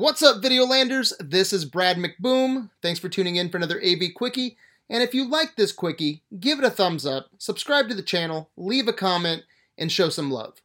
What's up, Videolanders? This is Brad McBoom. Thanks for tuning in for another AV Quickie. And if you like this Quickie, give it a thumbs up, subscribe to the channel, leave a comment, and show some love.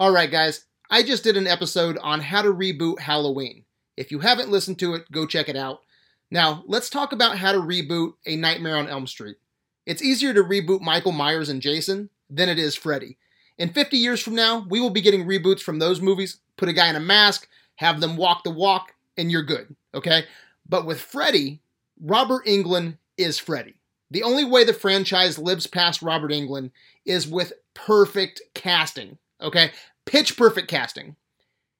Alright, guys, I just did an episode on how to reboot Halloween. If you haven't listened to it, go check it out. Now, let's talk about how to reboot A Nightmare on Elm Street. It's easier to reboot Michael Myers and Jason than it is Freddy. In 50 years from now, we will be getting reboots from those movies. Put a guy in a mask, have them walk the walk, and you're good, okay? But with Freddy, Robert Englund is Freddy. The only way the franchise lives past Robert Englund is with perfect casting, okay? Pitch perfect casting.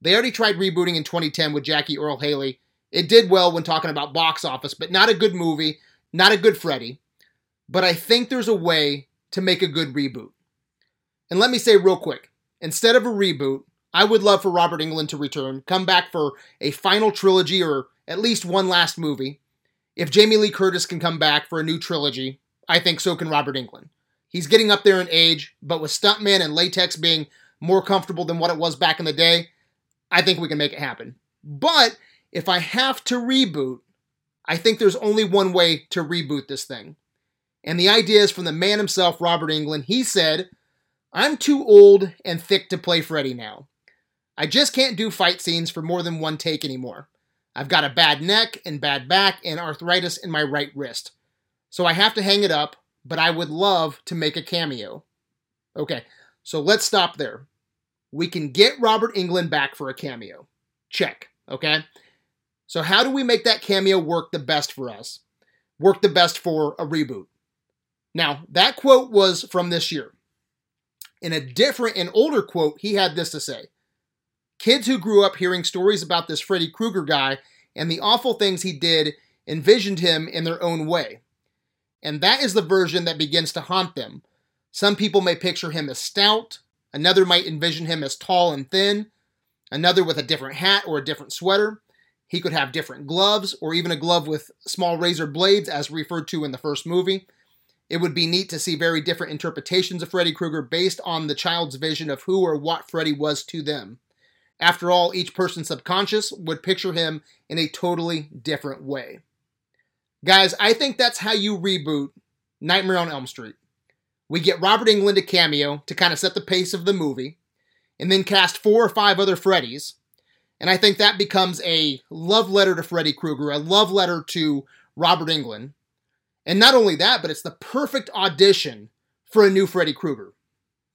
They already tried rebooting in 2010 with Jackie Earle Haley. It did well when talking about box office, but not a good movie, not a good Freddy. But I think there's a way to make a good reboot. And let me say real quick instead of a reboot, I would love for Robert Englund to return, come back for a final trilogy or at least one last movie. If Jamie Lee Curtis can come back for a new trilogy, I think so can Robert Englund. He's getting up there in age, but with stuntmen and latex being more comfortable than what it was back in the day, I think we can make it happen. But if I have to reboot, I think there's only one way to reboot this thing. And the idea is from the man himself, Robert Englund. He said, I'm too old and thick to play Freddy now. I just can't do fight scenes for more than one take anymore. I've got a bad neck and bad back and arthritis in my right wrist. So I have to hang it up, but I would love to make a cameo. Okay, so let's stop there. We can get Robert Englund back for a cameo. Check, okay? So, how do we make that cameo work the best for us? Work the best for a reboot? Now, that quote was from this year. In a different and older quote, he had this to say Kids who grew up hearing stories about this Freddy Krueger guy and the awful things he did envisioned him in their own way. And that is the version that begins to haunt them. Some people may picture him as stout, another might envision him as tall and thin, another with a different hat or a different sweater. He could have different gloves, or even a glove with small razor blades, as referred to in the first movie. It would be neat to see very different interpretations of Freddy Krueger based on the child's vision of who or what Freddy was to them. After all, each person's subconscious would picture him in a totally different way. Guys, I think that's how you reboot Nightmare on Elm Street. We get Robert Englund a cameo to kind of set the pace of the movie, and then cast four or five other Freddys. And I think that becomes a love letter to Freddy Krueger, a love letter to Robert Englund. And not only that, but it's the perfect audition for a new Freddy Krueger.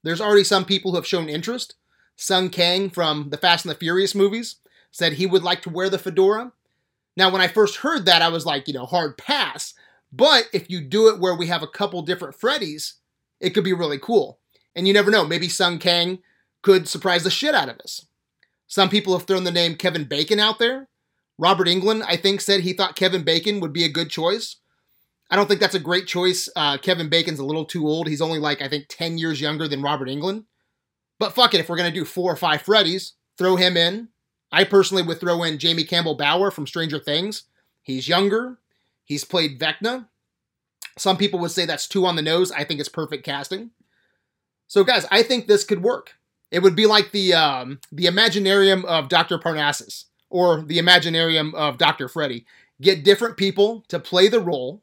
There's already some people who have shown interest. Sung Kang from the Fast and the Furious movies said he would like to wear the fedora. Now, when I first heard that, I was like, you know, hard pass. But if you do it where we have a couple different Freddys, it could be really cool. And you never know, maybe Sung Kang could surprise the shit out of us. Some people have thrown the name Kevin Bacon out there. Robert Englund, I think, said he thought Kevin Bacon would be a good choice. I don't think that's a great choice. Uh, Kevin Bacon's a little too old. He's only like, I think, 10 years younger than Robert Englund. But fuck it, if we're going to do four or five Freddys, throw him in. I personally would throw in Jamie Campbell Bower from Stranger Things. He's younger. He's played Vecna. Some people would say that's too on the nose. I think it's perfect casting. So, guys, I think this could work. It would be like the um, the Imaginarium of Dr. Parnassus or the Imaginarium of Dr. Freddy. Get different people to play the role,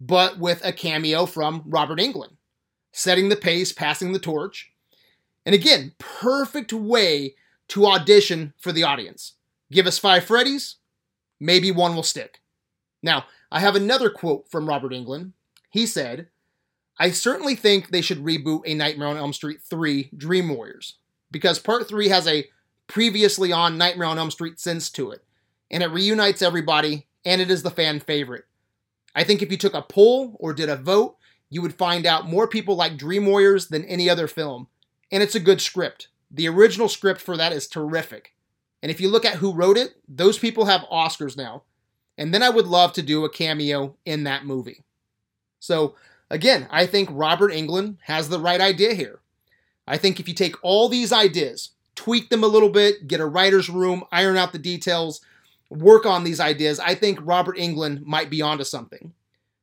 but with a cameo from Robert Englund, setting the pace, passing the torch. And again, perfect way to audition for the audience. Give us five Freddys, maybe one will stick. Now, I have another quote from Robert Englund. He said, I certainly think they should reboot A Nightmare on Elm Street 3 Dream Warriors, because part 3 has a previously on Nightmare on Elm Street sense to it, and it reunites everybody, and it is the fan favorite. I think if you took a poll or did a vote, you would find out more people like Dream Warriors than any other film, and it's a good script. The original script for that is terrific. And if you look at who wrote it, those people have Oscars now. And then I would love to do a cameo in that movie. So, again, I think Robert Englund has the right idea here. I think if you take all these ideas, tweak them a little bit, get a writer's room, iron out the details, work on these ideas, I think Robert Englund might be onto something.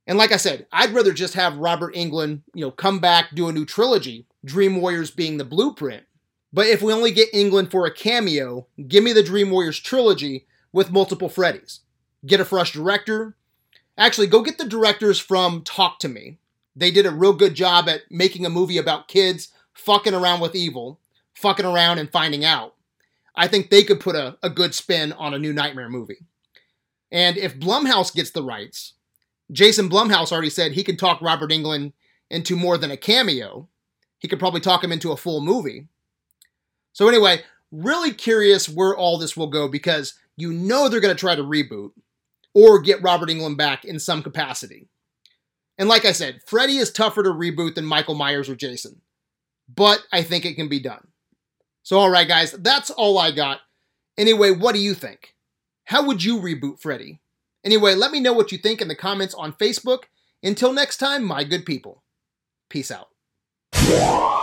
And like I said, I'd rather just have Robert Englund, you know, come back, do a new trilogy, Dream Warriors being the blueprint. But if we only get Englund for a cameo, give me the Dream Warriors trilogy with multiple Freddys. Get a fresh director. Actually, go get the directors from Talk to Me. They did a real good job at making a movie about kids fucking around with evil, fucking around and finding out. I think they could put a, a good spin on a new Nightmare movie. And if Blumhouse gets the rights, Jason Blumhouse already said he could talk Robert Englund into more than a cameo. He could probably talk him into a full movie. So, anyway, really curious where all this will go because you know they're going to try to reboot or get Robert Englund back in some capacity. And like I said, Freddy is tougher to reboot than Michael Myers or Jason, but I think it can be done. So, all right, guys, that's all I got. Anyway, what do you think? How would you reboot Freddy? Anyway, let me know what you think in the comments on Facebook. Until next time, my good people. Peace out. Wow.